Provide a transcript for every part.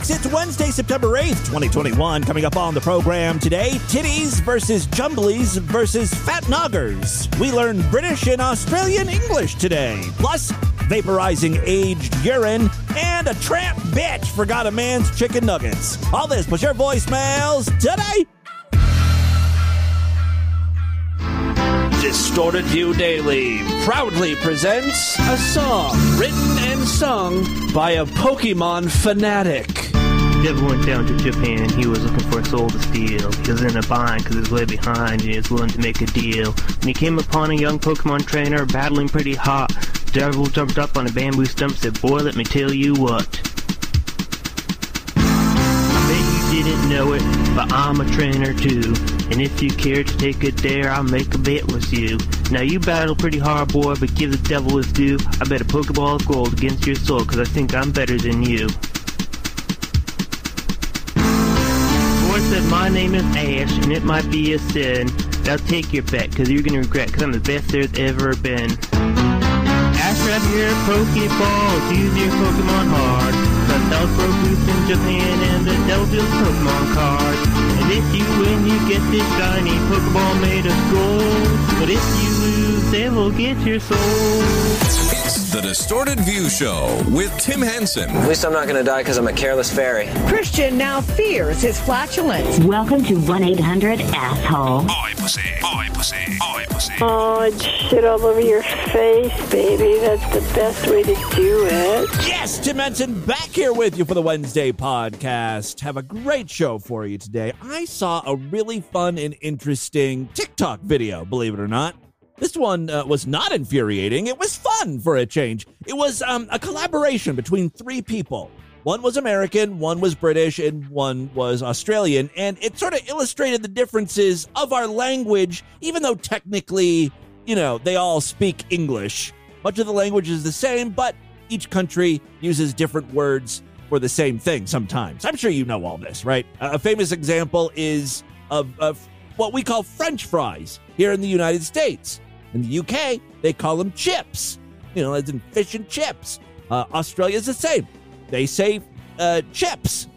folks. It's Wednesday, September 8th, 2021. Coming up on the program today titties versus jumblies versus fat noggers. We learn British and Australian English today. Plus, vaporizing aged urine and a tramp bitch forgot a man's chicken nuggets. All this plus your voicemails today. Distorted View Daily proudly presents a song written and sung by a Pokemon fanatic. Devil went down to Japan. He was looking for a soul to steal. He was in a bind because he was way behind and he was willing to make a deal. When he came upon a young Pokemon trainer battling pretty hot, Devil jumped up on a bamboo stump said, Boy, let me tell you what. Didn't know it, but I'm a trainer too. And if you care to take a dare, I'll make a bet with you. Now you battle pretty hard, boy, but give the devil his due. I bet a Pokeball of gold against your soul, cause I think I'm better than you. Boy said my name is Ash, and it might be a sin. I'll take your bet, cause you're gonna regret, cause I'm the best there's ever been. Ash grab your Pokeballs, use your Pokemon hard. South broke in Japan and the devil deals Pokemon cards. And if you win, you get this shiny Pokeball made of gold. But if you lose, they will get your soul. It's the Distorted View Show with Tim Henson. At least I'm not gonna die because I'm a careless fairy. Christian now fears his flatulence. Welcome to 1 800 Asshole. Boy pussy, boy pussy, boy pussy. Oh, it's shit all over your face, baby. That's the best way to do it. Yes, Tim Henson back here with you for the Wednesday podcast. Have a great show for you today. I saw a really fun and interesting TikTok video, believe it or not. This one uh, was not infuriating. It was fun for a change. It was um, a collaboration between three people. One was American, one was British, and one was Australian. And it sort of illustrated the differences of our language, even though technically, you know, they all speak English. Much of the language is the same, but each country uses different words for the same thing sometimes. I'm sure you know all this, right? A famous example is of, of what we call French fries here in the United States. In the UK, they call them chips, you know, as in fish and chips. Uh, is the same. They say uh, chips.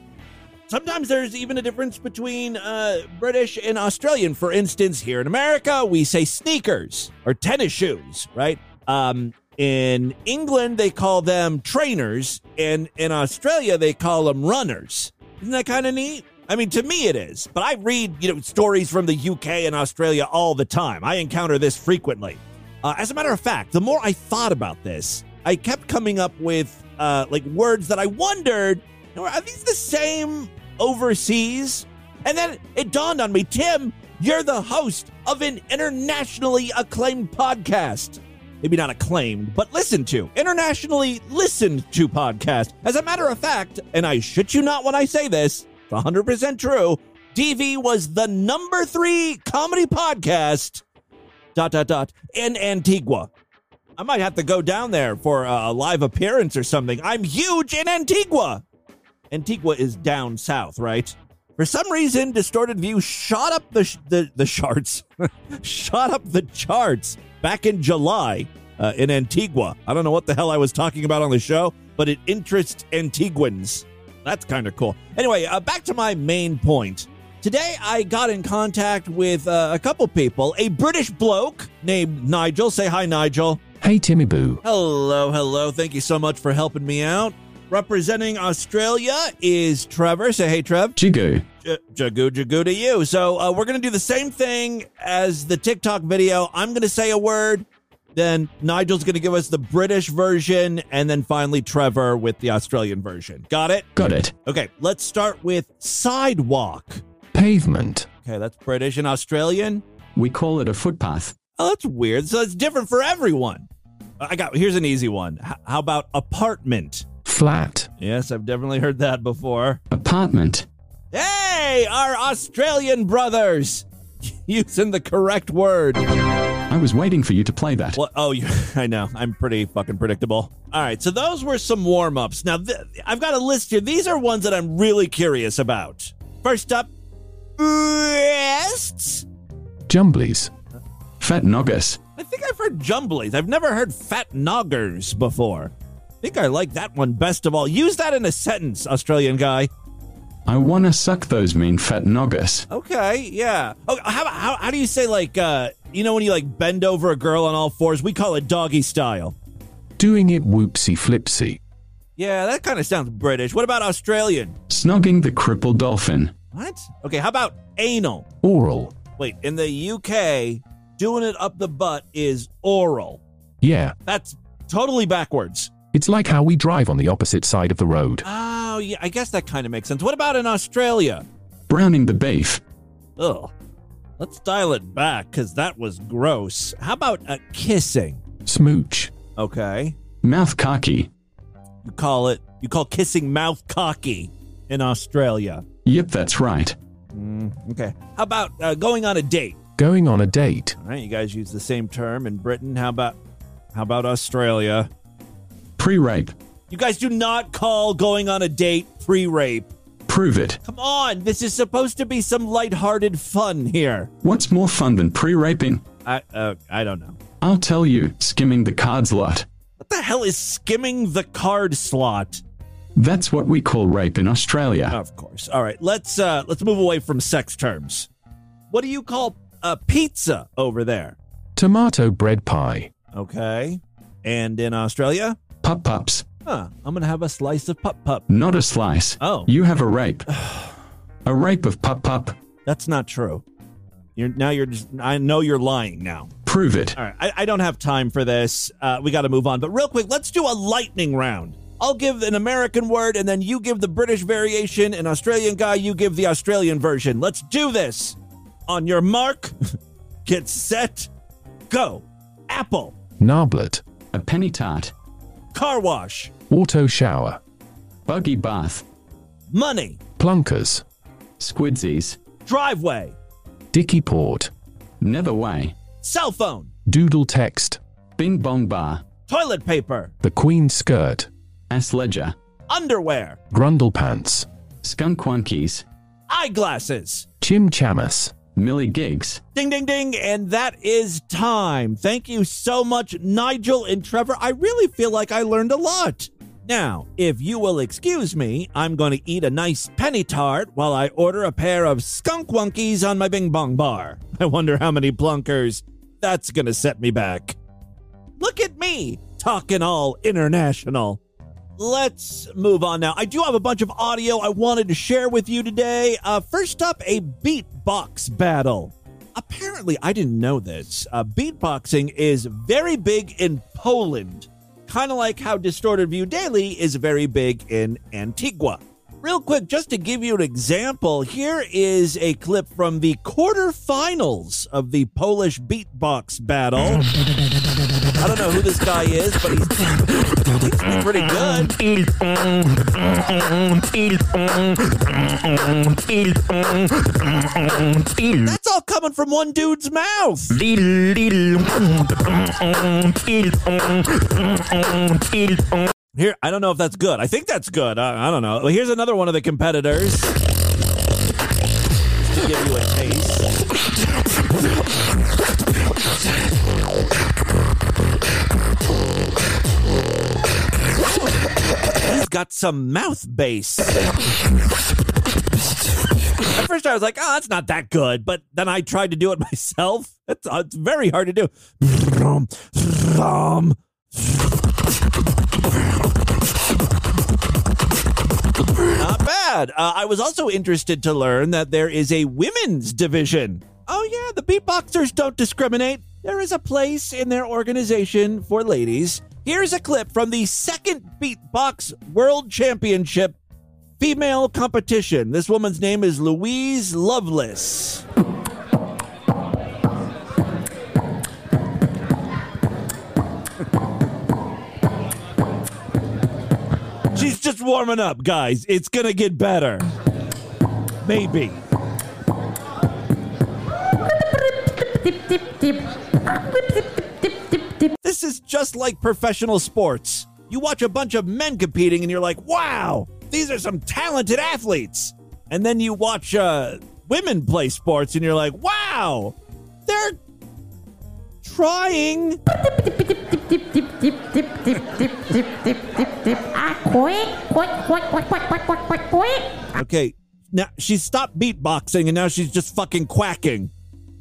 Sometimes there's even a difference between uh, British and Australian. For instance, here in America, we say sneakers or tennis shoes, right? Um, in England, they call them trainers, and in Australia, they call them runners. Isn't that kind of neat? I mean, to me, it is. But I read, you know, stories from the UK and Australia all the time. I encounter this frequently. Uh, as a matter of fact, the more I thought about this, I kept coming up with uh, like words that I wondered, are these the same overseas? And then it dawned on me, Tim, you're the host of an internationally acclaimed podcast. Maybe not acclaimed, but listened to, internationally listened to podcast. As a matter of fact, and I shit you not when I say this, 100% true, DV was the number three comedy podcast, dot, dot, dot, in Antigua. I might have to go down there for a live appearance or something. I'm huge in Antigua. Antigua is down south, right? For some reason, Distorted View shot up the sh- the, the charts, shot up the charts back in July uh, in Antigua. I don't know what the hell I was talking about on the show, but it interests Antiguans. That's kind of cool. Anyway, uh, back to my main point. Today, I got in contact with uh, a couple people. A British bloke named Nigel. Say hi, Nigel. Hey, Timmy Boo. Hello, hello. Thank you so much for helping me out. Representing Australia is Trevor. Say hey, Trev. Jigu. J- Jagoo, jagoo to you. So uh, we're going to do the same thing as the TikTok video. I'm going to say a word. Then Nigel's going to give us the British version. And then finally, Trevor with the Australian version. Got it? Got it. Okay, let's start with sidewalk. Pavement. Okay, that's British and Australian. We call it a footpath. Oh, that's weird. So it's different for everyone. Uh, I got here's an easy one. H- how about apartment? Flat. Yes, I've definitely heard that before. Apartment. Hey, our Australian brothers using the correct word. I was waiting for you to play that. Well, oh, you, I know. I'm pretty fucking predictable. All right, so those were some warm ups. Now, th- I've got a list here. These are ones that I'm really curious about. First up, breasts. Jumblies. Fat noggers. I think I've heard jumblies. I've never heard fat noggers before. I think I like that one best of all. Use that in a sentence, Australian guy. I wanna suck those mean fat noggers. Okay, yeah. Oh, how, how, how do you say, like, uh, you know, when you, like, bend over a girl on all fours? We call it doggy style. Doing it whoopsie flipsy. Yeah, that kind of sounds British. What about Australian? Snogging the crippled dolphin. What? Okay, how about anal? Oral. Wait, in the UK, doing it up the butt is oral. Yeah. That's totally backwards. It's like how we drive on the opposite side of the road. Oh, yeah, I guess that kind of makes sense. What about in Australia? Browning the beef. Ugh. Let's dial it back because that was gross. How about a kissing? Smooch. Okay. Mouth cocky. You call it, you call kissing mouth cocky in Australia. Yep, that's right. Okay. How about uh, going on a date? Going on a date. All right, you guys use the same term in Britain. How about, how about Australia? Pre rape. You guys do not call going on a date pre-rape. Prove it. Come on, this is supposed to be some lighthearted fun here. What's more fun than pre raping? I uh, I don't know. I'll tell you, skimming the cards lot. What the hell is skimming the card slot? That's what we call rape in Australia. Of course. All right, let's uh let's move away from sex terms. What do you call a pizza over there? Tomato bread pie. Okay. And in Australia? Pup pups. Huh, I'm gonna have a slice of pup pup. Not a slice. Oh. You have a rape. a rape of pup pup. That's not true. You're now you're just I know you're lying now. Prove it. All right, I, I don't have time for this. Uh, we got to move on. But real quick, let's do a lightning round. I'll give an American word, and then you give the British variation. An Australian guy, you give the Australian version. Let's do this. On your mark, get set, go. Apple, Narblet. A penny tart. Car wash, Auto shower. Buggy bath. money, Plunkers. Squidsies. driveway, Dicky port. Never way. cell phone, Doodle text. Bing bong bar. toilet paper, The queen's skirt. Ass ledger. underwear, Grundle pants. Skunk Wonkies. eyeglasses. Chim chamas. Millie Gigs. Ding, ding, ding. And that is time. Thank you so much, Nigel and Trevor. I really feel like I learned a lot. Now, if you will excuse me, I'm going to eat a nice penny tart while I order a pair of skunk wonkies on my bing bong bar. I wonder how many plunkers that's going to set me back. Look at me, talking all international. Let's move on now. I do have a bunch of audio I wanted to share with you today. Uh, first up, a beatbox battle. Apparently, I didn't know this. Uh, beatboxing is very big in Poland, kind of like how Distorted View Daily is very big in Antigua. Real quick, just to give you an example, here is a clip from the quarterfinals of the Polish beatbox battle. I don't know who this guy is, but he's, he's pretty good. That's all coming from one dude's mouth. Here, I don't know if that's good. I think that's good. I, I don't know. Here's another one of the competitors. Just to give you a got some mouth bass. At first, I was like, "Oh, that's not that good," but then I tried to do it myself. It's, uh, it's very hard to do. Not bad. Uh, I was also interested to learn that there is a women's division. Oh, yeah, the beatboxers don't discriminate. There is a place in their organization for ladies. Here's a clip from the second Beatbox World Championship female competition. This woman's name is Louise Lovelace. She's just warming up, guys. It's going to get better. Maybe. This is just like professional sports. You watch a bunch of men competing and you're like, wow, these are some talented athletes. And then you watch uh, women play sports and you're like, wow, they're trying. Okay, now she stopped beatboxing and now she's just fucking quacking.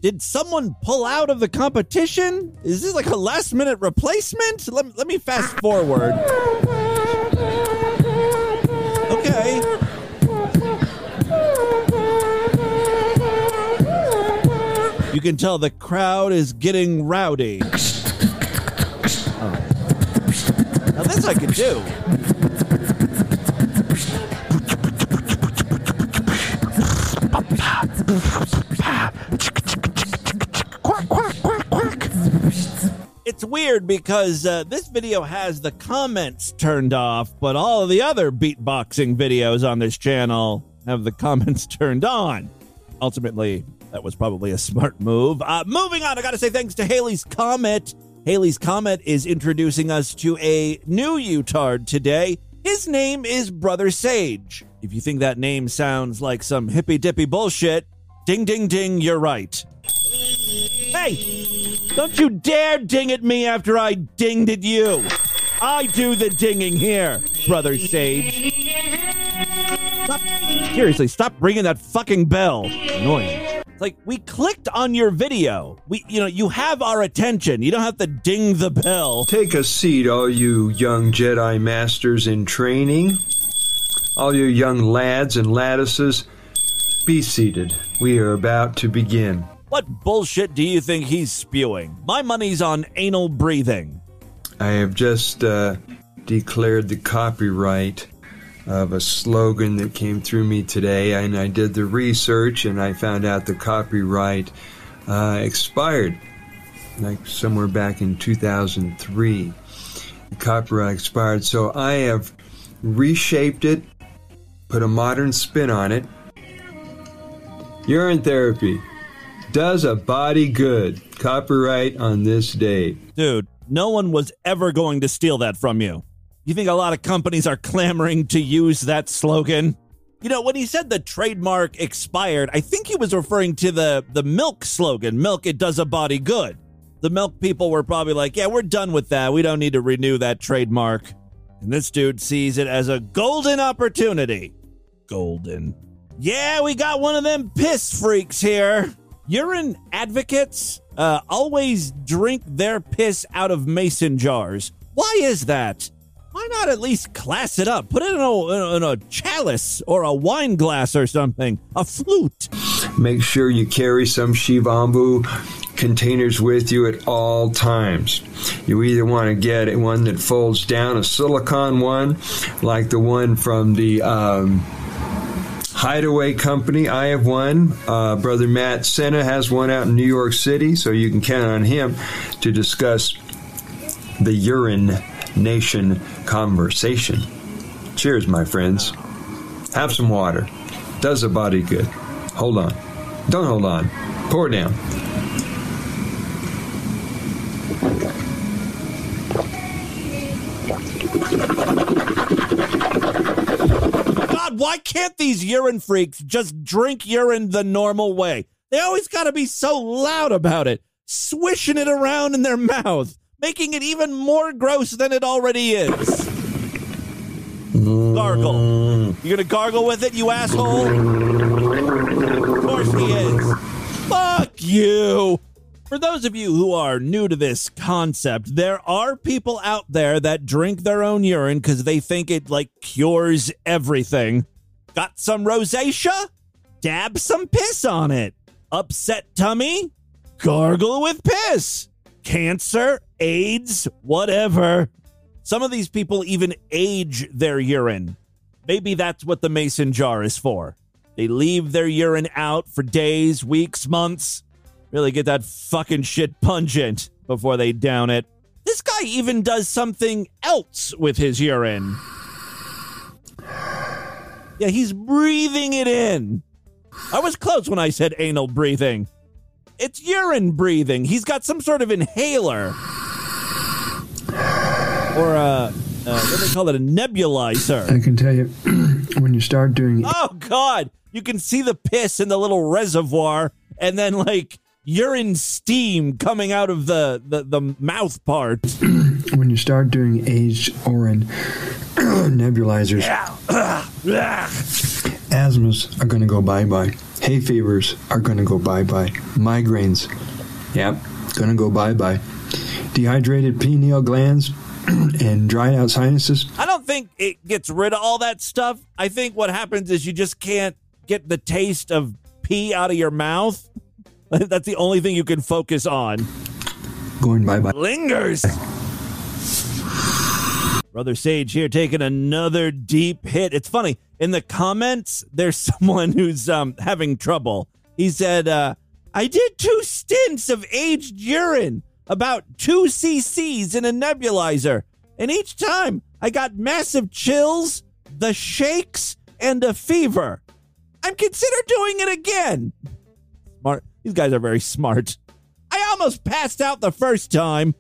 Did someone pull out of the competition? Is this like a last minute replacement? Let, let me fast forward. Okay. You can tell the crowd is getting rowdy. Oh. Now this I could do. Quack, quack, quack. It's weird because uh, this video has the comments turned off, but all of the other beatboxing videos on this channel have the comments turned on. Ultimately, that was probably a smart move. Uh, moving on, I gotta say thanks to Haley's Comet. Haley's Comet is introducing us to a new Utard today. His name is Brother Sage. If you think that name sounds like some hippy dippy bullshit, ding ding ding, you're right. Hey, don't you dare ding at me after I dinged at you. I do the dinging here, Brother Sage. Stop, seriously, stop ringing that fucking bell. Annoying. Like we clicked on your video. We, you know, you have our attention. You don't have to ding the bell. Take a seat, all you young Jedi Masters in training. All you young lads and laddises, be seated. We are about to begin. What bullshit do you think he's spewing? My money's on anal breathing. I have just uh, declared the copyright of a slogan that came through me today, and I did the research and I found out the copyright uh, expired, like somewhere back in 2003. The copyright expired, so I have reshaped it, put a modern spin on it. Urine therapy does a body good. Copyright on this date. Dude, no one was ever going to steal that from you. You think a lot of companies are clamoring to use that slogan? You know, when he said the trademark expired, I think he was referring to the the milk slogan, milk it does a body good. The milk people were probably like, "Yeah, we're done with that. We don't need to renew that trademark." And this dude sees it as a golden opportunity. Golden. Yeah, we got one of them piss freaks here. Urine advocates uh, always drink their piss out of mason jars. Why is that? Why not at least class it up? Put it in a, in a chalice or a wine glass or something, a flute. Make sure you carry some Shivambu containers with you at all times. You either want to get one that folds down, a silicon one, like the one from the um, Hideaway Company. I have one. Uh, Brother Matt Senna has one out in New York City, so you can count on him to discuss the urine nation conversation. Cheers, my friends. Have some water. Does a body good. Hold on. Don't hold on. Pour down. God, why can't these urine freaks just drink urine the normal way? They always got to be so loud about it, swishing it around in their mouth, making it even more gross than it already is. Gargle. You're gonna gargle with it, you asshole? Of course he is. Fuck you. For those of you who are new to this concept, there are people out there that drink their own urine because they think it like cures everything. Got some rosacea? Dab some piss on it. Upset tummy? Gargle with piss. Cancer, AIDS, whatever. Some of these people even age their urine. Maybe that's what the mason jar is for. They leave their urine out for days, weeks, months. Really get that fucking shit pungent before they down it. This guy even does something else with his urine. Yeah, he's breathing it in. I was close when I said anal breathing. It's urine breathing. He's got some sort of inhaler. Or a, uh, what do they call it? A nebulizer. I can tell you when you start doing it. Oh God! You can see the piss in the little reservoir, and then like urine steam coming out of the, the, the mouth part. When you start doing aged orin nebulizers, asthmas are going to go bye bye. Hay fevers are going to go bye bye. Migraines, yep, going to go bye bye. Dehydrated pineal glands and dried out sinuses, I don't think it gets rid of all that stuff. I think what happens is you just can't get the taste of pee out of your mouth. That's the only thing you can focus on. going bye bye. Lingers. Brother Sage here taking another deep hit. It's funny. In the comments, there's someone who's um, having trouble. He said, uh, I did two stints of aged urine, about two cc's in a nebulizer. And each time I got massive chills, the shakes, and a fever. I'm consider doing it again. These guys are very smart. I almost passed out the first time.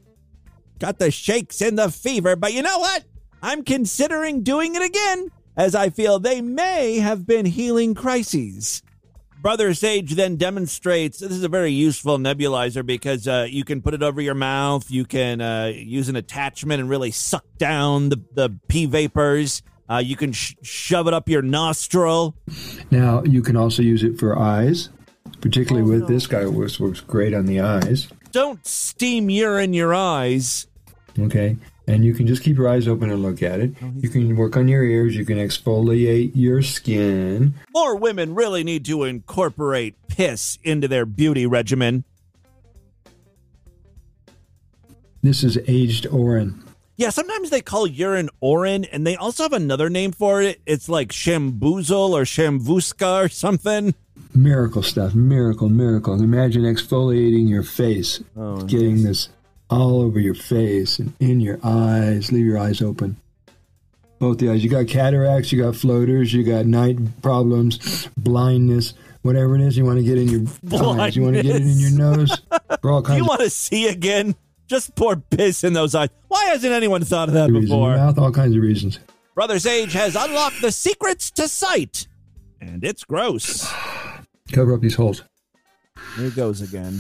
Got the shakes and the fever, but you know what? I'm considering doing it again, as I feel they may have been healing crises. Brother Sage then demonstrates this is a very useful nebulizer because uh, you can put it over your mouth. You can uh, use an attachment and really suck down the, the pee vapors. Uh, you can sh- shove it up your nostril. Now you can also use it for eyes, particularly with this guy. It works, great on the eyes. Don't steam urine your eyes. Okay. And you can just keep your eyes open and look at it. Oh, you can work on your ears. You can exfoliate your skin. More women really need to incorporate piss into their beauty regimen. This is aged orin. Yeah, sometimes they call urine orin, and they also have another name for it. It's like shamboozle or shamvuska or something. Miracle stuff. Miracle, miracle. Imagine exfoliating your face, Oh, getting this all over your face and in your eyes. Leave your eyes open. Both the eyes. You got cataracts, you got floaters, you got night problems, blindness, whatever it is you want to get in your eyes. You want to get it in your nose. For all kinds You want to see again? Just pour piss in those eyes. Why hasn't anyone thought of that reasons. before? Mouth, all kinds of reasons. Brother Sage has unlocked the secrets to sight, and it's gross. Cover up these holes. Here it goes again.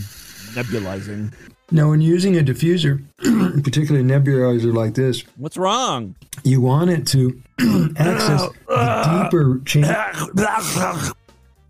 Nebulizing. Now, when using a diffuser, particularly a nebulizer like this, What's wrong? you want it to access the deeper chamber.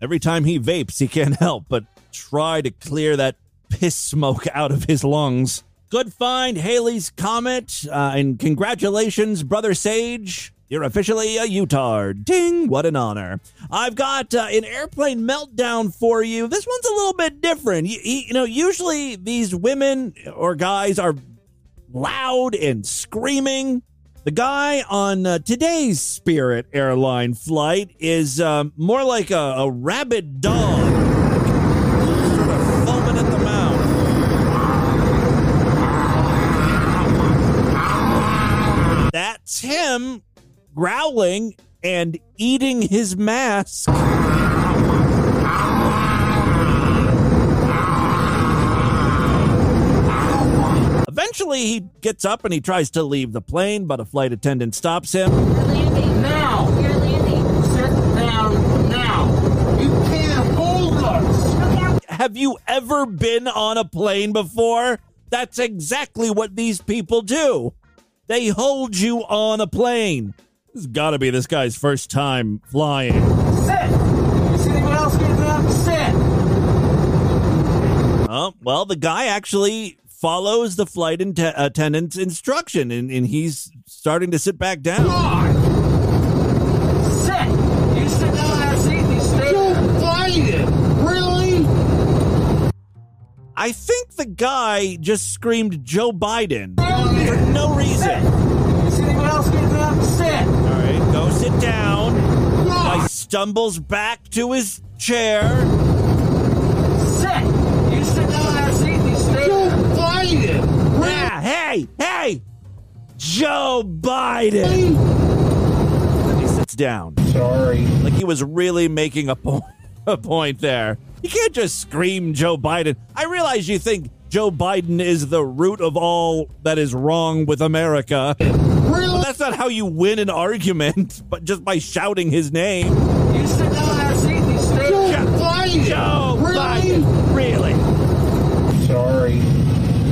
Every time he vapes, he can't help but try to clear that piss smoke out of his lungs. Good find, Haley's Comet, uh, and congratulations, Brother Sage. You're officially a Utard. Ding, what an honor. I've got uh, an airplane meltdown for you. This one's a little bit different. You, you know, usually these women or guys are loud and screaming. The guy on uh, today's Spirit airline flight is um, more like a, a rabid dog. That's him growling and eating his mask. Eventually, he gets up and he tries to leave the plane, but a flight attendant stops him. You're landing now! You're landing. Sit down now! You can't hold us! Have you ever been on a plane before? That's exactly what these people do. They hold you on a plane. This has got to be this guy's first time flying. Sit! Is anyone else getting up? Sit! Oh, well, the guy actually follows the flight inte- attendant's instruction and, and he's starting to sit back down. Sit! You sit down in that seat and you stay Don't fight! Really? I think the guy just screamed Joe Biden for no reason. Is anyone else getting up? Sit! All right, go sit down. Guy stumbles back to his chair. Sit! You sit down in that seat and you stay Don't fight! Ah, hey, hey, Joe Biden. He sits down. Sorry. Like he was really making a point, a point there. You can't just scream Joe Biden. I realize you think Joe Biden is the root of all that is wrong with America. But that's not how you win an argument, but just by shouting his name. You sit down in that seat and you stay Don't fight it! Joe Really? Biden, really? Sorry,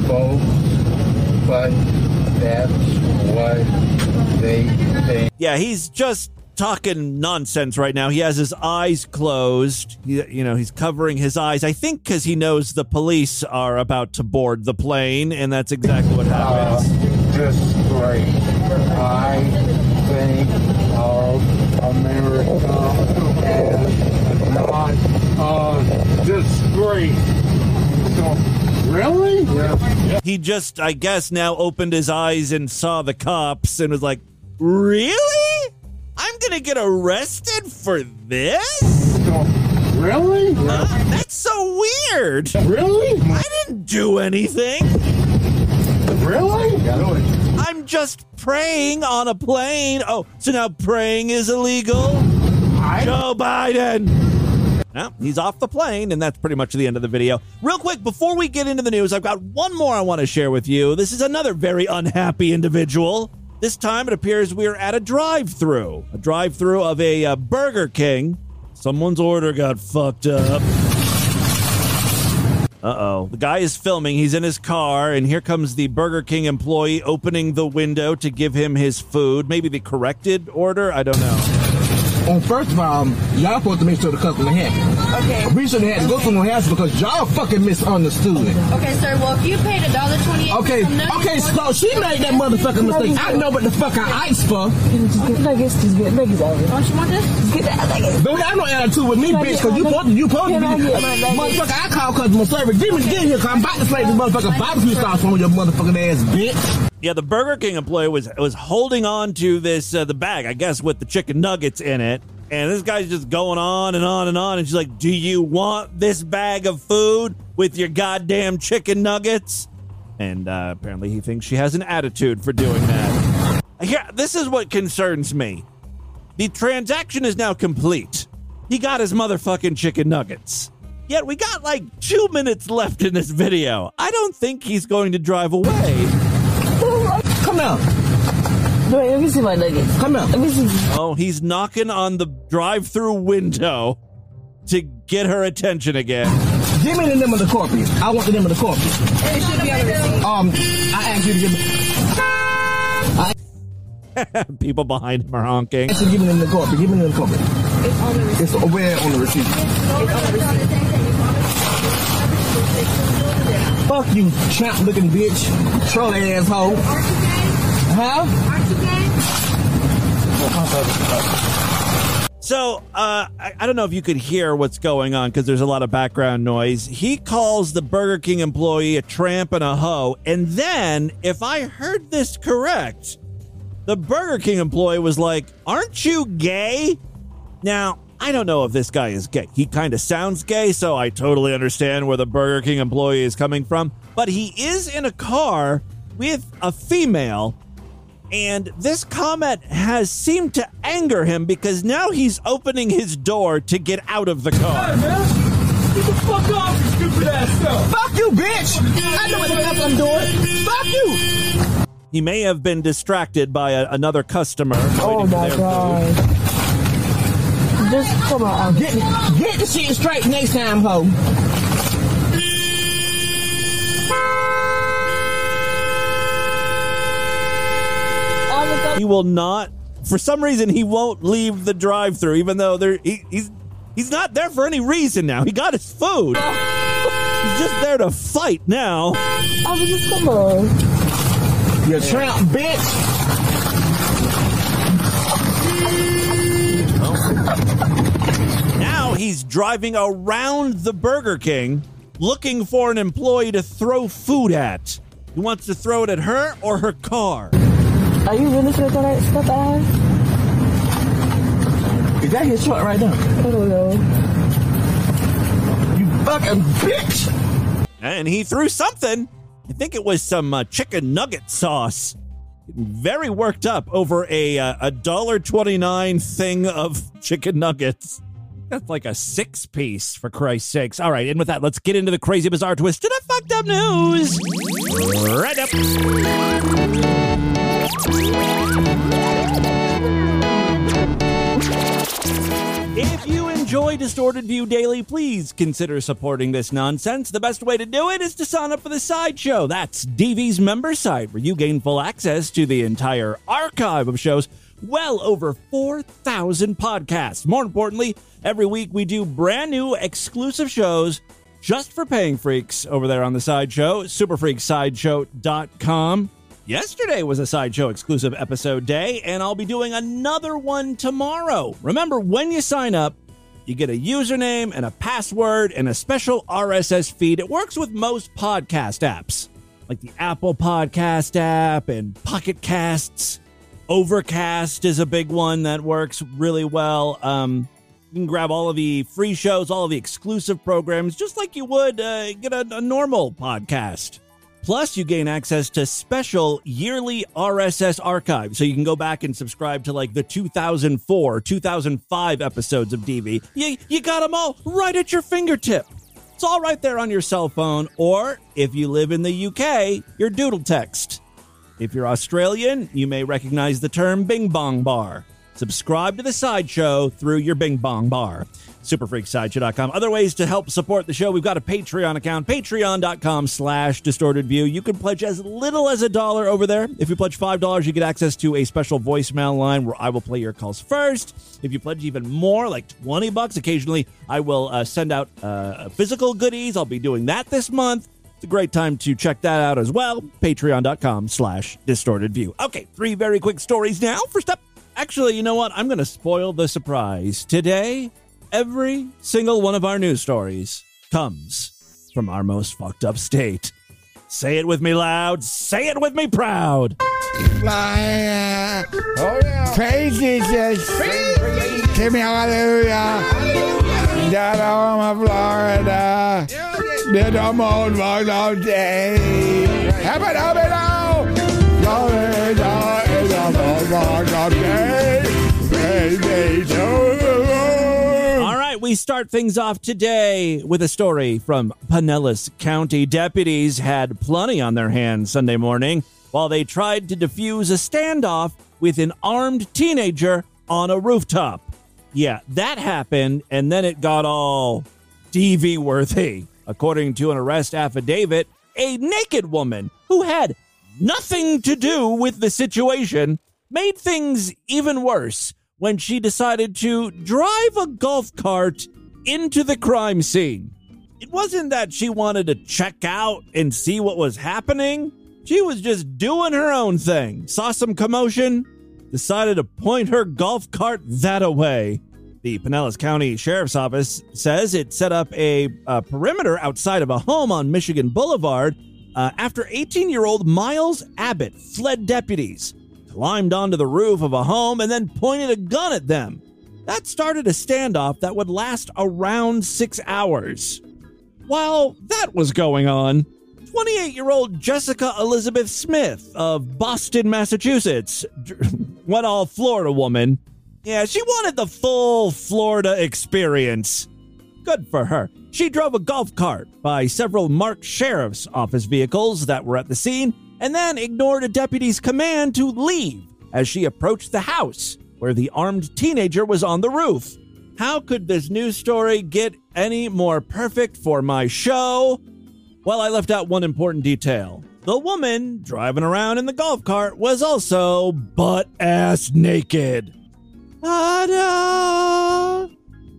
folks, but that's what they think. Yeah, he's just talking nonsense right now. He has his eyes closed. He, you know, he's covering his eyes. I think because he knows the police are about to board the plane, and that's exactly what happens. Uh, just great. I think of America as not a disgrace. So, really? Yeah. He just, I guess, now opened his eyes and saw the cops and was like, Really? I'm gonna get arrested for this? Really? Uh, that's so weird. Really? I didn't do anything. Really? I'm just praying on a plane. Oh, so now praying is illegal? Joe Biden. Now, he's off the plane, and that's pretty much the end of the video. Real quick, before we get into the news, I've got one more I want to share with you. This is another very unhappy individual. This time it appears we're at a drive through, a drive through of a uh, Burger King. Someone's order got fucked up. Uh oh. The guy is filming. He's in his car, and here comes the Burger King employee opening the window to give him his food. Maybe the corrected order? I don't know. Well, first of all, y'all supposed to make sure the customer happy. Okay. We should have had to go somewhere else because y'all fucking misunderstood. Okay, sir. Well, if you paid a dollar twenty-eight, Okay, okay, so she made that motherfucking mistake. I know what the fuck I asked for. Just get nuggets. Just get nuggets out of it. Don't you want this? Just get that nuggets. Don't have no attitude with me, bitch, because you supposed to, you supposed to be. Can I get my nuggets? Motherfucker, I call customer service. Give me, get here, because I'm about to slay this motherfucking barbecue sauce on your motherfucking ass, bitch. Yeah, the Burger King employee was was holding on to this uh, the bag, I guess, with the chicken nuggets in it. And this guy's just going on and on and on. And she's like, Do you want this bag of food with your goddamn chicken nuggets? And uh, apparently he thinks she has an attitude for doing that. Here, this is what concerns me. The transaction is now complete. He got his motherfucking chicken nuggets. Yet we got like two minutes left in this video. I don't think he's going to drive away. Come here. Wait, let me see my nuggets. Come here. Let me see. Oh, he's knocking on the drive-through window to get her attention again. Give me the name of the corporate. I want the name of the corporate. It should be on the receipt. Um, I asked you to give me. People behind him are honking. I said, give me the name of the corporate. Give me the name of the corporate. It's on the receipt. It's where on the receipt. It's on the receipt. Fuck you, champ looking bitch. Troll asshole. Huh? So, uh, I, I don't know if you could hear what's going on because there's a lot of background noise. He calls the Burger King employee a tramp and a hoe. And then, if I heard this correct, the Burger King employee was like, Aren't you gay? Now, I don't know if this guy is gay. He kind of sounds gay, so I totally understand where the Burger King employee is coming from. But he is in a car with a female, and this comment has seemed to anger him because now he's opening his door to get out of the car. Get the fuck off, you stupid ass stuff. Fuck you, bitch. I know what the fuck I'm doing. Fuck you. He may have been distracted by a, another customer. Oh my god. food. Just come on. Get, get the shit straight next time, ho. He will not. For some reason, he won't leave the drive-through, even though there he, he's he's not there for any reason now. He got his food. He's just there to fight now. I was just come on. You tramp bitch. Now he's driving around the Burger King looking for an employee to throw food at. He wants to throw it at her or her car. Are you really gonna throw that stuff at us? Is that his truck right there? I don't know. You fucking bitch. And he threw something. I think it was some uh, chicken nugget sauce. Very worked up over a uh, a dollar twenty nine thing of chicken nuggets. That's like a six piece, for Christ's sakes. All right, and with that, let's get into the crazy, bizarre twist and the fucked up news. Right up. If you enjoy Distorted View Daily, please consider supporting this nonsense. The best way to do it is to sign up for the Sideshow. That's DV's member site, where you gain full access to the entire archive of shows, well over 4,000 podcasts. More importantly, every week we do brand new exclusive shows just for paying freaks over there on the Sideshow, superfreaksideshow.com. Yesterday was a Sideshow exclusive episode day, and I'll be doing another one tomorrow. Remember, when you sign up, you get a username and a password and a special RSS feed. It works with most podcast apps, like the Apple Podcast app and Pocket Casts. Overcast is a big one that works really well. Um, you can grab all of the free shows, all of the exclusive programs, just like you would uh, get a, a normal podcast. Plus, you gain access to special yearly RSS archives, so you can go back and subscribe to like the 2004, 2005 episodes of DV. You, you got them all right at your fingertip. It's all right there on your cell phone, or if you live in the UK, your doodle text. If you're Australian, you may recognize the term Bing Bong Bar. Subscribe to the Sideshow through your Bing Bong Bar. superfreaksideshow.com. Other ways to help support the show, we've got a Patreon account, patreon.com slash distorted view. You can pledge as little as a dollar over there. If you pledge $5, you get access to a special voicemail line where I will play your calls first. If you pledge even more, like 20 bucks, occasionally I will uh, send out uh, physical goodies. I'll be doing that this month. It's a great time to check that out as well. Patreon.com slash distorted view. Okay, three very quick stories now. First up, actually, you know what? I'm going to spoil the surprise. Today, every single one of our news stories comes from our most fucked up state. Say it with me loud. Say it with me proud. Fly, oh yeah. Praise Jesus. Give me hallelujah. Down home of Florida. Did a moon walk all day. Have it, have it now. Florida is a moon walk all day. Praise be we start things off today with a story from Pinellas County. Deputies had plenty on their hands Sunday morning while they tried to defuse a standoff with an armed teenager on a rooftop. Yeah, that happened, and then it got all DV worthy. According to an arrest affidavit, a naked woman who had nothing to do with the situation made things even worse when she decided to drive a golf cart into the crime scene. It wasn't that she wanted to check out and see what was happening. She was just doing her own thing. Saw some commotion, decided to point her golf cart that away. The Pinellas County Sheriff's Office says it set up a, uh perimeter outside of a home on Michigan Boulevard uh, after 18 year old Miles Abbott fled deputies, climbed onto the roof of a home, and then pointed a gun at them. That started a standoff that would last around six hours. While that was going on, 28 year old Jessica Elizabeth Smith of Boston, Massachusetts, went all Florida woman. Yeah, she wanted the full Florida experience. Good for her. She drove a golf cart by several marked sheriff's office vehicles that were at the scene and then ignored a deputy's command to leave as she approached the house where the armed teenager was on the roof. How could this news story get any more perfect for my show? Well, I left out one important detail. The woman driving around in the golf cart was also butt ass naked. Ta-da!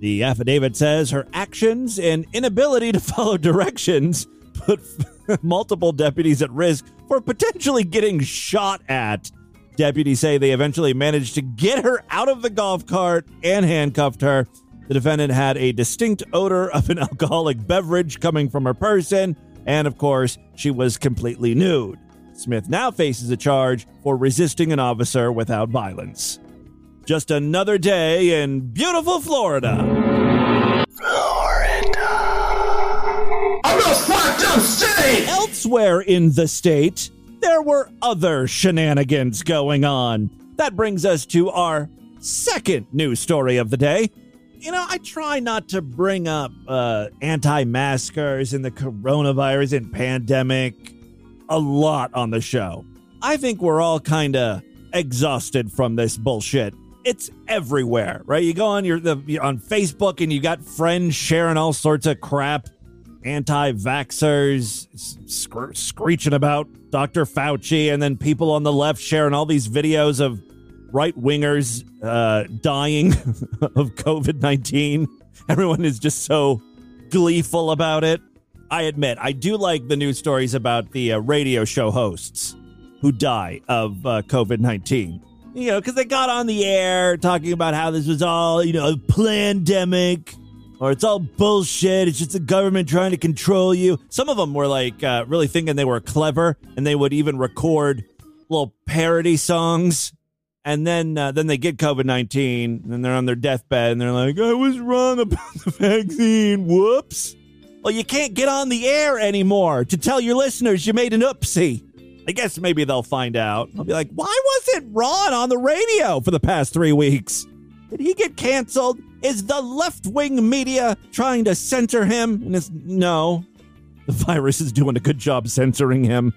The affidavit says her actions and inability to follow directions put multiple deputies at risk for potentially getting shot at. Deputies say they eventually managed to get her out of the golf cart and handcuffed her. The defendant had a distinct odor of an alcoholic beverage coming from her person, and of course, she was completely nude. Smith now faces a charge for resisting an officer without violence. Just another day in beautiful Florida. Florida. I'm not fucked up city! Elsewhere in the state, there were other shenanigans going on. That brings us to our second news story of the day. You know, I try not to bring up uh, anti maskers and the coronavirus and pandemic a lot on the show. I think we're all kind of exhausted from this bullshit. it's everywhere, right? You go on your the on Facebook and you got friends sharing all sorts of crap, anti-vaxxers scr- screeching about Dr. Fauci, and then people on the left sharing all these videos of right wingers uh, dying of COVID nineteen. Everyone is just so gleeful about it. I admit, I do like the news stories about the uh, radio show hosts who die of uh, COVID 19. You know, because they got on the air talking about how this was all, you know, a pandemic or it's all bullshit. It's just the government trying to control you. Some of them were like uh, really thinking they were clever and they would even record little parody songs. And then, uh, then they get COVID nineteen, and they're on their deathbed, and they're like, "I was wrong about the vaccine. Whoops." Well, you can't get on the air anymore to tell your listeners you made an oopsie. I guess maybe they'll find out. I'll be like, why wasn't Ron on the radio for the past three weeks? Did he get canceled? Is the left wing media trying to censor him? And it's no. The virus is doing a good job censoring him.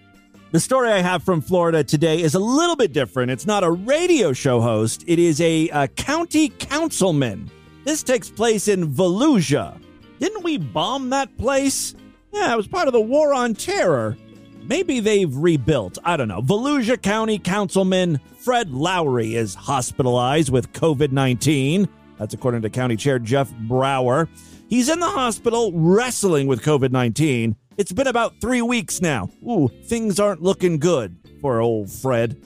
The story I have from Florida today is a little bit different. It's not a radio show host, it is a, a county councilman. This takes place in Volusia. Didn't we bomb that place? Yeah, it was part of the war on terror. Maybe they've rebuilt. I don't know. Volusia County Councilman Fred Lowry is hospitalized with COVID 19. That's according to County Chair Jeff Brower. He's in the hospital wrestling with COVID 19. It's been about three weeks now. Ooh, things aren't looking good for old Fred.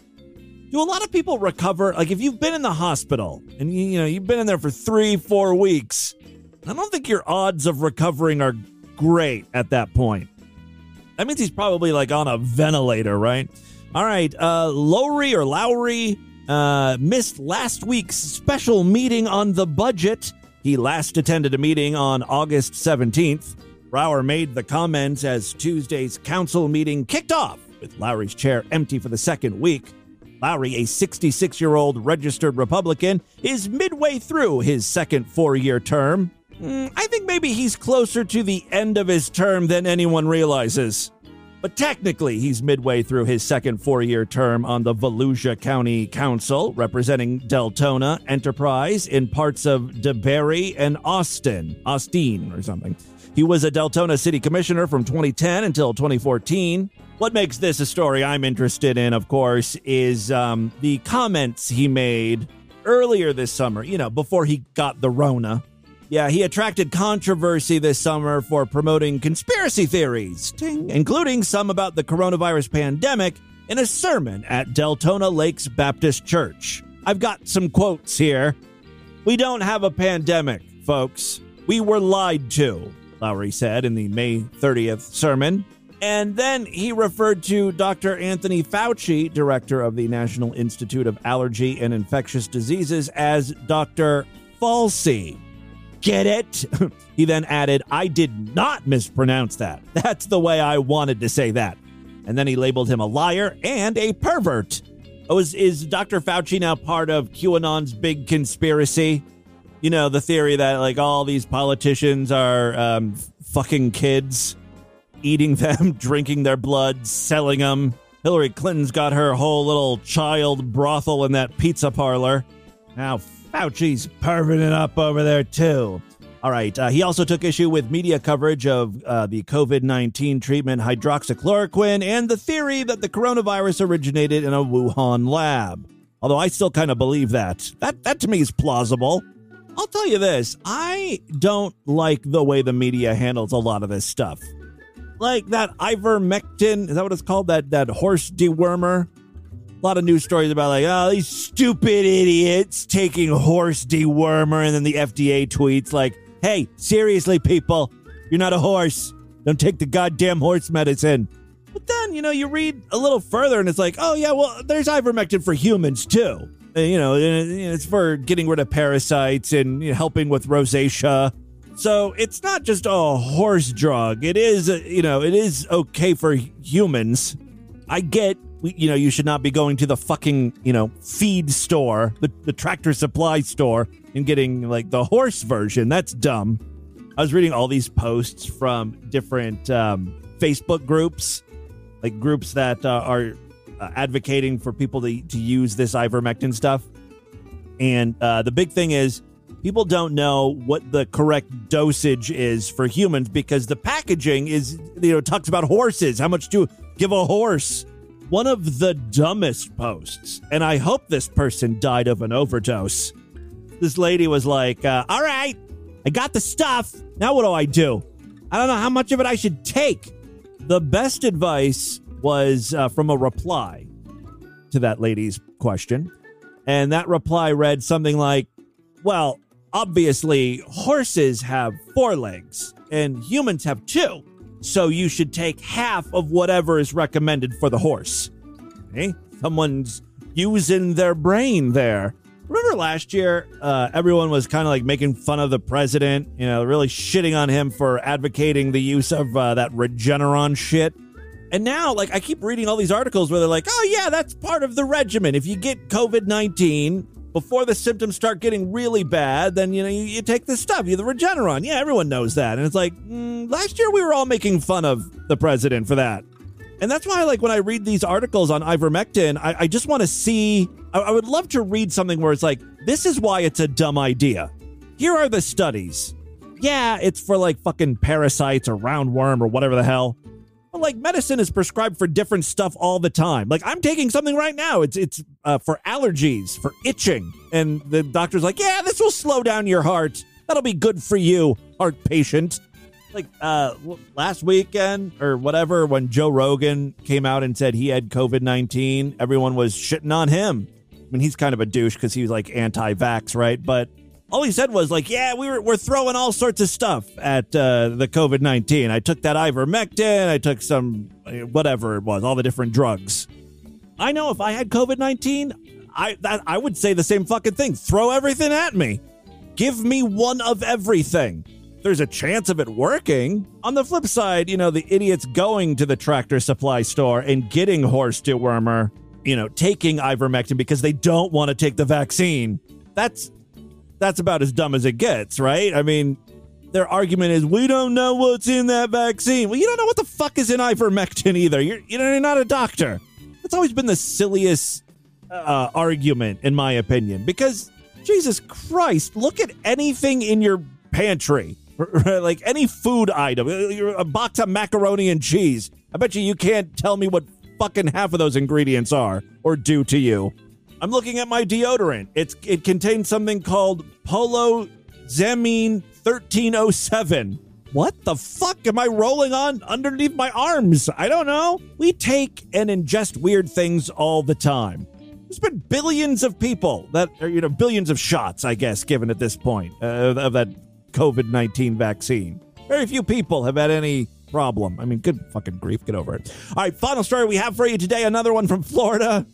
Do a lot of people recover? Like, if you've been in the hospital and you, you know you've been in there for three, four weeks, I don't think your odds of recovering are great at that point. That means he's probably like on a ventilator, right? All right, uh, Lowry or Lowry uh, missed last week's special meeting on the budget. He last attended a meeting on August 17th. Brower made the comments as Tuesday's council meeting kicked off, with Lowry's chair empty for the second week. Lowry, a 66 year old registered Republican, is midway through his second four year term. Mm, I think maybe he's closer to the end of his term than anyone realizes. But technically, he's midway through his second four year term on the Volusia County Council, representing Deltona Enterprise in parts of DeBary and Austin, Austin or something. He was a Deltona City Commissioner from 2010 until 2014. What makes this a story I'm interested in, of course, is um, the comments he made earlier this summer, you know, before he got the Rona. Yeah, he attracted controversy this summer for promoting conspiracy theories, including some about the coronavirus pandemic, in a sermon at Deltona Lakes Baptist Church. I've got some quotes here. We don't have a pandemic, folks. We were lied to, Lowry said in the May 30th sermon. And then he referred to Dr. Anthony Fauci, director of the National Institute of Allergy and Infectious Diseases, as Dr. Falsey. Get it? he then added, I did not mispronounce that. That's the way I wanted to say that. And then he labeled him a liar and a pervert. Oh, is, is Dr. Fauci now part of QAnon's big conspiracy? You know, the theory that like all these politicians are um, fucking kids, eating them, drinking their blood, selling them. Hillary Clinton's got her whole little child brothel in that pizza parlor. Now, Fauci's perving it up over there, too. All right. Uh, he also took issue with media coverage of uh, the COVID 19 treatment hydroxychloroquine and the theory that the coronavirus originated in a Wuhan lab. Although I still kind of believe that. That, that to me is plausible. I'll tell you this I don't like the way the media handles a lot of this stuff. Like that ivermectin, is that what it's called? That, that horse dewormer? A lot of news stories about like, oh, these stupid idiots taking horse dewormer, and then the FDA tweets like, hey, seriously, people, you're not a horse. Don't take the goddamn horse medicine. But then, you know, you read a little further and it's like, oh, yeah, well, there's ivermectin for humans too. Uh, You know, it's for getting rid of parasites and you know, helping with rosacea. So it's not just a horse drug. It is, uh, you know, it is okay for humans. I get, you know, you should not be going to the fucking, you know, feed store, the, the tractor supply store, and getting like the horse version. That's dumb. I was reading all these posts from different um, Facebook groups, like groups that uh, are uh, advocating for people to, to use this ivermectin stuff. And uh, the big thing is, people don't know what the correct dosage is for humans because the packaging is, you know, talks about horses. How much to give a horse? One of the dumbest posts, and I hope this person died of an overdose. This lady was like, uh, All right, I got the stuff. Now what do I do? I don't know how much of it I should take. The best advice was uh, from a reply to that lady's question. And that reply read something like, Well, obviously, horses have four legs and humans have two. So you should take half of whatever is recommended for the horse. Okay? Someone's using their brain there. Remember last year, uh, everyone was kind of like making fun of the president, you know, really shitting on him for advocating the use of uh, that Regeneron shit. And now, like, I keep reading all these articles where they're like, oh, yeah, that's part of the regimen. If you get COVID 19 before the symptoms start getting really bad, then, you know, you, you take this stuff, you the Regeneron. Yeah, everyone knows that. And it's like, mm, last year we were all making fun of the president for that. And that's why, like, when I read these articles on ivermectin, I, I just want to see. I, I would love to read something where it's like, this is why it's a dumb idea. Here are the studies. Yeah, it's for like fucking parasites or roundworm or whatever the hell. But like, medicine is prescribed for different stuff all the time. Like, I'm taking something right now. It's it's uh, for allergies, for itching, and the doctor's like, yeah, this will slow down your heart. That'll be good for you, heart patient like uh last weekend or whatever when Joe Rogan came out and said he had COVID-19, everyone was shitting on him. I mean, he's kind of a douche cuz he was like anti-vax, right? But all he said was like, "Yeah, we were we're throwing all sorts of stuff at uh, the COVID-19. I took that ivermectin, I took some whatever it was, all the different drugs. I know if I had COVID-19, I that, I would say the same fucking thing. Throw everything at me. Give me one of everything." there's a chance of it working. On the flip side, you know, the idiots going to the tractor supply store and getting horse dewormer, you know, taking ivermectin because they don't want to take the vaccine. That's that's about as dumb as it gets, right? I mean, their argument is we don't know what's in that vaccine. Well, you don't know what the fuck is in ivermectin either. You're you know, you're not a doctor. That's always been the silliest uh, argument, in my opinion, because Jesus Christ, look at anything in your pantry like any food item, a box of macaroni and cheese. I bet you you can't tell me what fucking half of those ingredients are or do to you. I'm looking at my deodorant. It's it contains something called Poloxamine 1307. What the fuck am I rolling on underneath my arms? I don't know. We take and ingest weird things all the time. There's been billions of people that are, you know, billions of shots, I guess, given at this point uh, of that COVID 19 vaccine. Very few people have had any problem. I mean, good fucking grief. Get over it. All right, final story we have for you today another one from Florida.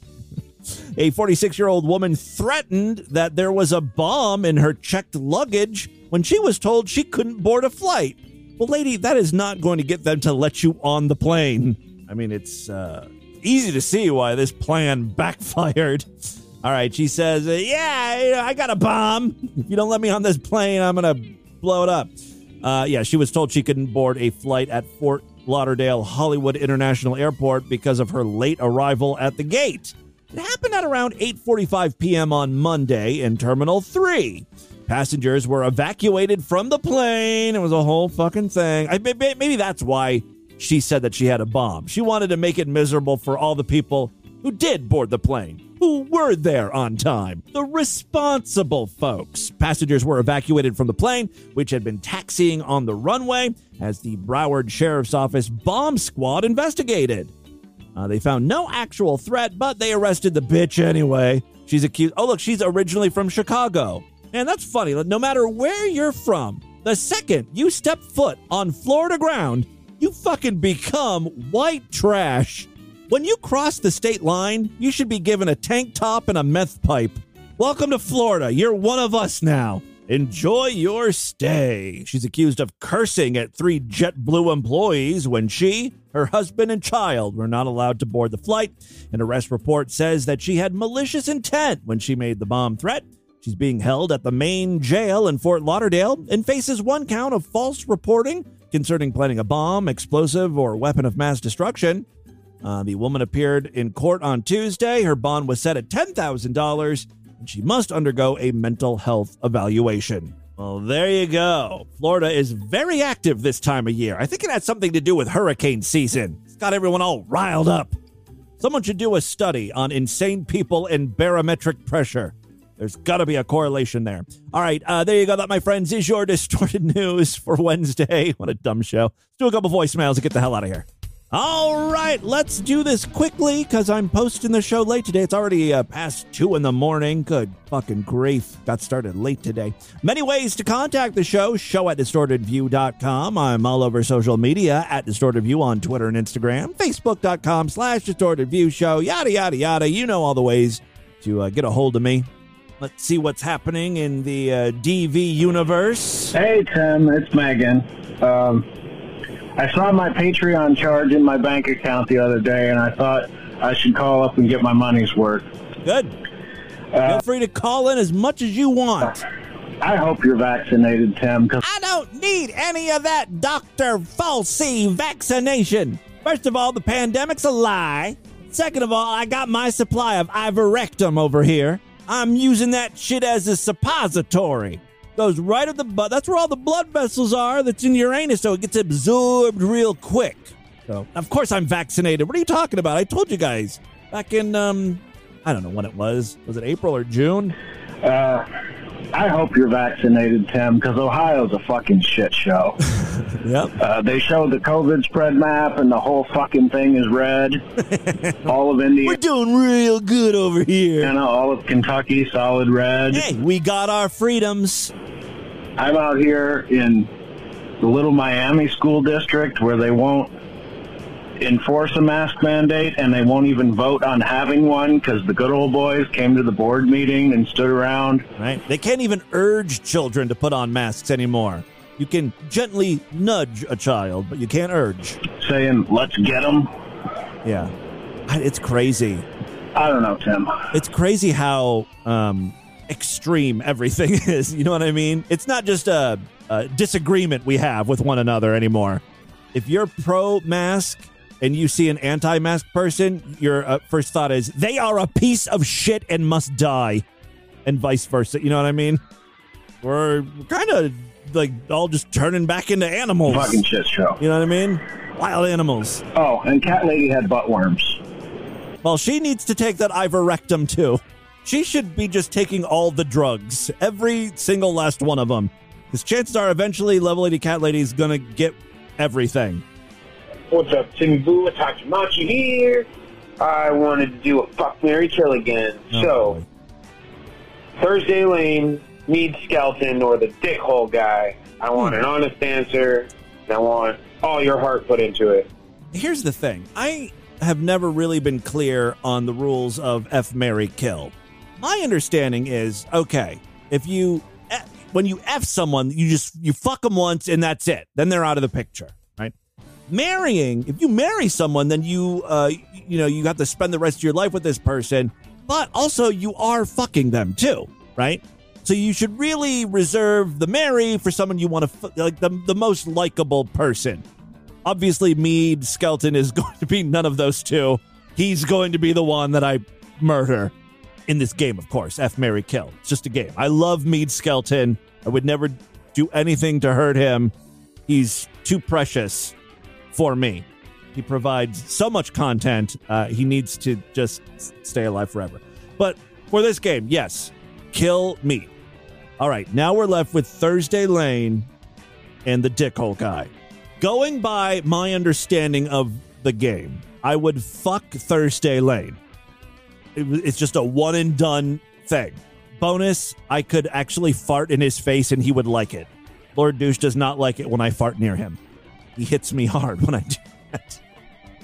A 46 year old woman threatened that there was a bomb in her checked luggage when she was told she couldn't board a flight. Well, lady, that is not going to get them to let you on the plane. I mean, it's uh, easy to see why this plan backfired. All right, she says, Yeah, I got a bomb. If you don't let me on this plane, I'm going to blow it up. Uh, yeah, she was told she couldn't board a flight at Fort Lauderdale Hollywood International Airport because of her late arrival at the gate. It happened at around 8:45 p.m. on Monday in Terminal 3. Passengers were evacuated from the plane. It was a whole fucking thing. I, maybe that's why she said that she had a bomb. She wanted to make it miserable for all the people who did board the plane who were there on time. The responsible folks. Passengers were evacuated from the plane, which had been taxiing on the runway, as the Broward Sheriff's Office bomb squad investigated. Uh, they found no actual threat, but they arrested the bitch anyway. She's accused. Oh, look, she's originally from Chicago. And that's funny. No matter where you're from, the second you step foot on Florida ground, you fucking become white trash. When you cross the state line, you should be given a tank top and a meth pipe. Welcome to Florida. You're one of us now. Enjoy your stay. She's accused of cursing at three JetBlue employees when she, her husband, and child were not allowed to board the flight. An arrest report says that she had malicious intent when she made the bomb threat. She's being held at the main jail in Fort Lauderdale and faces one count of false reporting concerning planning a bomb, explosive, or weapon of mass destruction. Uh, the woman appeared in court on Tuesday. Her bond was set at $10,000. And she must undergo a mental health evaluation. Well, there you go. Florida is very active this time of year. I think it has something to do with hurricane season. It's got everyone all riled up. Someone should do a study on insane people and barometric pressure. There's got to be a correlation there. All right, uh, there you go. That, my friends, is your distorted news for Wednesday. What a dumb show. Let's do a couple voicemails and get the hell out of here. All right, let's do this quickly because I'm posting the show late today. It's already uh, past two in the morning. Good fucking grief. Got started late today. Many ways to contact the show. Show at distortedview.com. I'm all over social media at distortedview on Twitter and Instagram. Facebook.com slash distortedview show. Yada, yada, yada. You know all the ways to uh, get a hold of me. Let's see what's happening in the uh, DV universe. Hey, Tim, it's Megan. Um, I saw my Patreon charge in my bank account the other day, and I thought I should call up and get my money's worth. Good. Feel uh, free to call in as much as you want. I hope you're vaccinated, Tim, because I don't need any of that Dr. Falsey vaccination. First of all, the pandemic's a lie. Second of all, I got my supply of ivermectin over here. I'm using that shit as a suppository. Goes right at the butt. That's where all the blood vessels are that's in your anus, so it gets absorbed real quick. So, of course, I'm vaccinated. What are you talking about? I told you guys back in, um, I don't know when it was. Was it April or June? uh, I hope you're vaccinated, Tim, because Ohio's a fucking shit show. Yep. Uh, they showed the COVID spread map, and the whole fucking thing is red. all of India, We're doing real good over here. and all of Kentucky, solid red. Hey, we got our freedoms. I'm out here in the Little Miami School District where they won't enforce a mask mandate and they won't even vote on having one because the good old boys came to the board meeting and stood around. Right? They can't even urge children to put on masks anymore. You can gently nudge a child, but you can't urge. saying, let's get them. Yeah. It's crazy. I don't know, Tim. It's crazy how um, extreme everything is. You know what I mean? It's not just a, a disagreement we have with one another anymore. If you're pro mask and you see an anti mask person, your uh, first thought is they are a piece of shit and must die, and vice versa. You know what I mean? We're kind of like all just turning back into animals. Fucking shit show. You know what I mean? Wild animals. Oh, and Cat Lady had butt worms. Well, she needs to take that ivermectin too. She should be just taking all the drugs, every single last one of them, because chances are eventually Level 80 Cat Lady's gonna get everything. What's up, Timmy Boo? Tachimachi here. I wanted to do a fuck Mary Kill again. Oh, so, Thursday Lane, Meade Skelton or the dickhole guy. I want Hmm. an honest answer, and I want all your heart put into it. Here's the thing I have never really been clear on the rules of F Mary Kill. My understanding is okay, if you. When you F someone, you just you fuck them once and that's it. Then they're out of the picture? Marrying, if you marry someone, then you uh you know, you have to spend the rest of your life with this person, but also you are fucking them too, right? So you should really reserve the marry for someone you want to f- like the the most likable person. Obviously, Meade Skelton is going to be none of those two. He's going to be the one that I murder in this game, of course. F Mary Kill. It's just a game. I love Meade Skelton. I would never do anything to hurt him. He's too precious for me. He provides so much content. Uh, he needs to just stay alive forever. But for this game, yes, kill me. All right, now we're left with Thursday Lane and the dickhole guy. Going by my understanding of the game, I would fuck Thursday Lane. It it's just a one and done thing. Bonus, I could actually fart in his face and he would like it. Lord Douche does not like it when I fart near him. He hits me hard when I do that.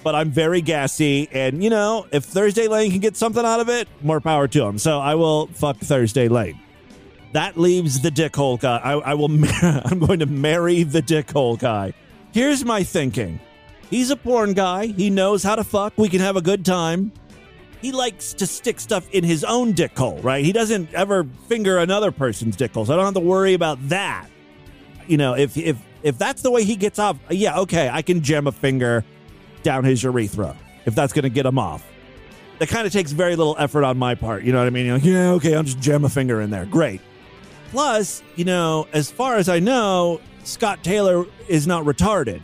But I'm very gassy, and you know, if Thursday Lane can get something out of it, more power to him. So I will fuck Thursday Lane. That leaves the dickhole guy. I, I will. mar- I'm going to marry the dickhole guy. Here's my thinking. He's a porn guy. He knows how to fuck. We can have a good time. He likes to stick stuff in his own dick hole, right? He doesn't ever finger another person's dick hole, so I don't have to worry about that. You know, if if if that's the way he gets off, yeah, okay, I can jam a finger down his urethra if that's going to get him off. that kind of takes very little effort on my part. You know what I mean? Like, yeah, okay, I'll just jam a finger in there. Great. Plus, you know, as far as I know, Scott Taylor is not retarded.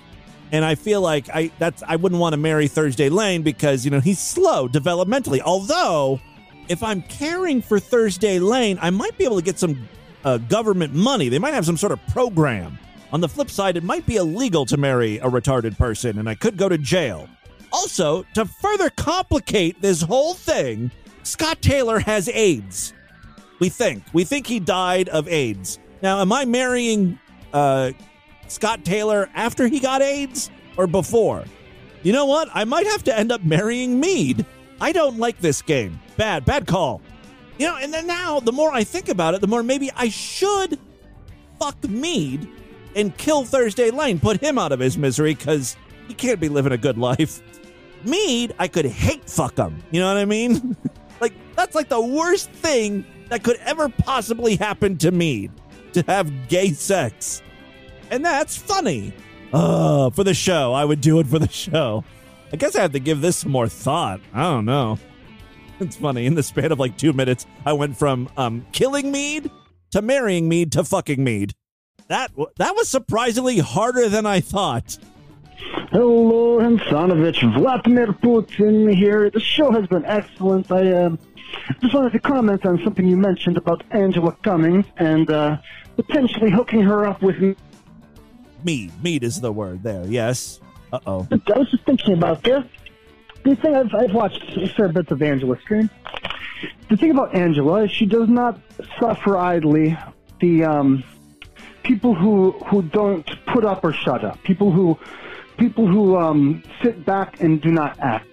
And I feel like I that's I wouldn't want to marry Thursday Lane because, you know, he's slow developmentally. Although, if I'm caring for Thursday Lane, I might be able to get some uh, government money. They might have some sort of program. On the flip side, it might be illegal to marry a retarded person and I could go to jail. Also, to further complicate this whole thing, Scott Taylor has AIDS. We think. We think he died of AIDS. Now, am I marrying uh, Scott Taylor after he got AIDS or before? You know what? I might have to end up marrying Meade. I don't like this game. Bad, bad call. You know, and then now, the more I think about it, the more maybe I should fuck Meade and kill Thursday Lane, put him out of his misery because he can't be living a good life. Meade, I could hate fuck him. You know what I mean? like, that's like the worst thing that could ever possibly happen to Meade to have gay sex. And that's funny. Uh, for the show. I would do it for the show. I guess I have to give this some more thought. I don't know. It's funny. In the span of like two minutes, I went from um, killing Meade to marrying Meade to fucking Meade. That that was surprisingly harder than I thought. Hello, Hansanovich. Vladimir Putin here. The show has been excellent. I um, just wanted to comment on something you mentioned about Angela Cummings and uh, potentially hooking her up with me. Mead. Mead is the word there. Yes. Uh oh. I was just thinking about this. The thing I've, I've watched a fair bit of Angela stream. The thing about Angela is she does not suffer idly the um, people who who don't put up or shut up. People who people who um, sit back and do not act.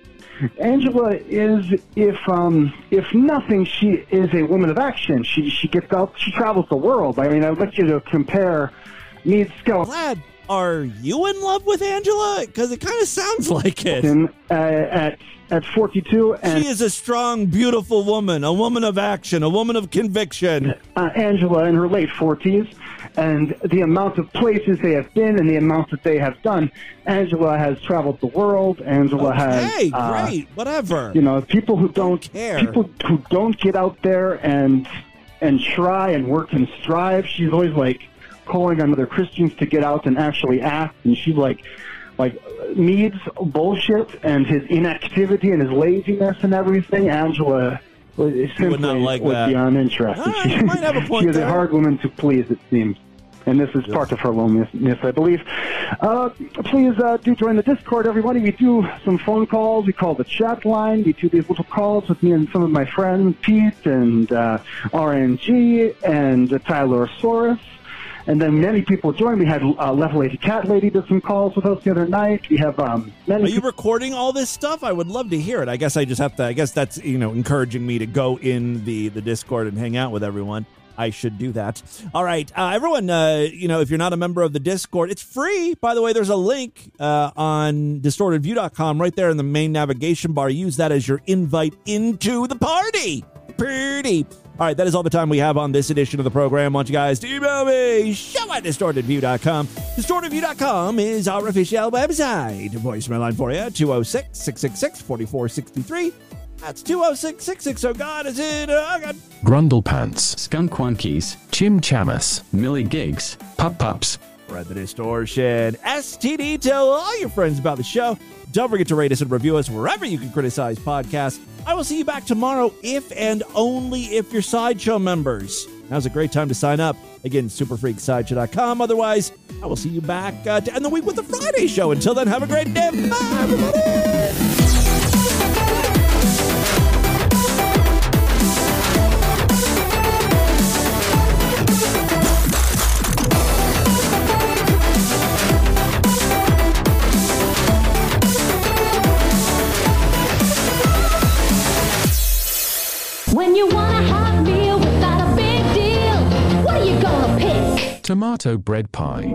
Angela is, if um, if nothing, she is a woman of action. She she gets out, she travels the world. I mean, I'd like you to compare Mead Skell. Glad. Are you in love with Angela? Because it kind of sounds like it. Uh, at at 42, and she is a strong, beautiful woman, a woman of action, a woman of conviction. Uh, Angela in her late 40s, and the amount of places they have been and the amount that they have done. Angela has traveled the world. Angela okay, has. Hey, uh, great, whatever. You know, people who don't, don't care, people who don't get out there and and try and work and strive. She's always like calling on other Christians to get out and actually act, and she's like like Meade's bullshit and his inactivity and his laziness and everything, Angela simply would not like would that. be uninterested. Ah, you might have a point she is there. a hard woman to please, it seems. And this is part of her loneliness, I believe. Uh, please uh, do join the Discord, everybody. We do some phone calls. We call the chat line. We do these little calls with me and some of my friends, Pete and uh, RNG and uh, Tyler Soros. And then many people joined. We had uh, Level 80 Cat Lady did some calls with us the other night. We have um, many Are you recording all this stuff? I would love to hear it. I guess I just have to. I guess that's you know encouraging me to go in the the Discord and hang out with everyone. I should do that. All right, uh, everyone. Uh, you know, if you're not a member of the Discord, it's free. By the way, there's a link uh, on distortedview.com right there in the main navigation bar. Use that as your invite into the party. Pretty. All right, that is all the time we have on this edition of the program. I want you guys email me, show at distortedview.com. Distortedview.com is our official website. Voicemail line for you, 206 666 4463. That's 206 660. Oh, God, is it? Oh, God. Grundle Pants, Skunk Quankies, Chim Chamas, Millie Gigs, Pup Pups, Spread the distortion. STD, tell all your friends about the show. Don't forget to rate us and review us wherever you can criticize podcasts. I will see you back tomorrow if and only if you're Sideshow members. Now's a great time to sign up. Again, superfreaksideshow.com. Otherwise, I will see you back uh, to end the week with the Friday show. Until then, have a great day. Bye, everybody. Tomato Bread Pie.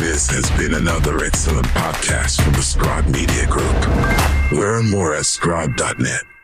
This has been another excellent podcast from the Scribe Media Group. Learn more at scribe.net.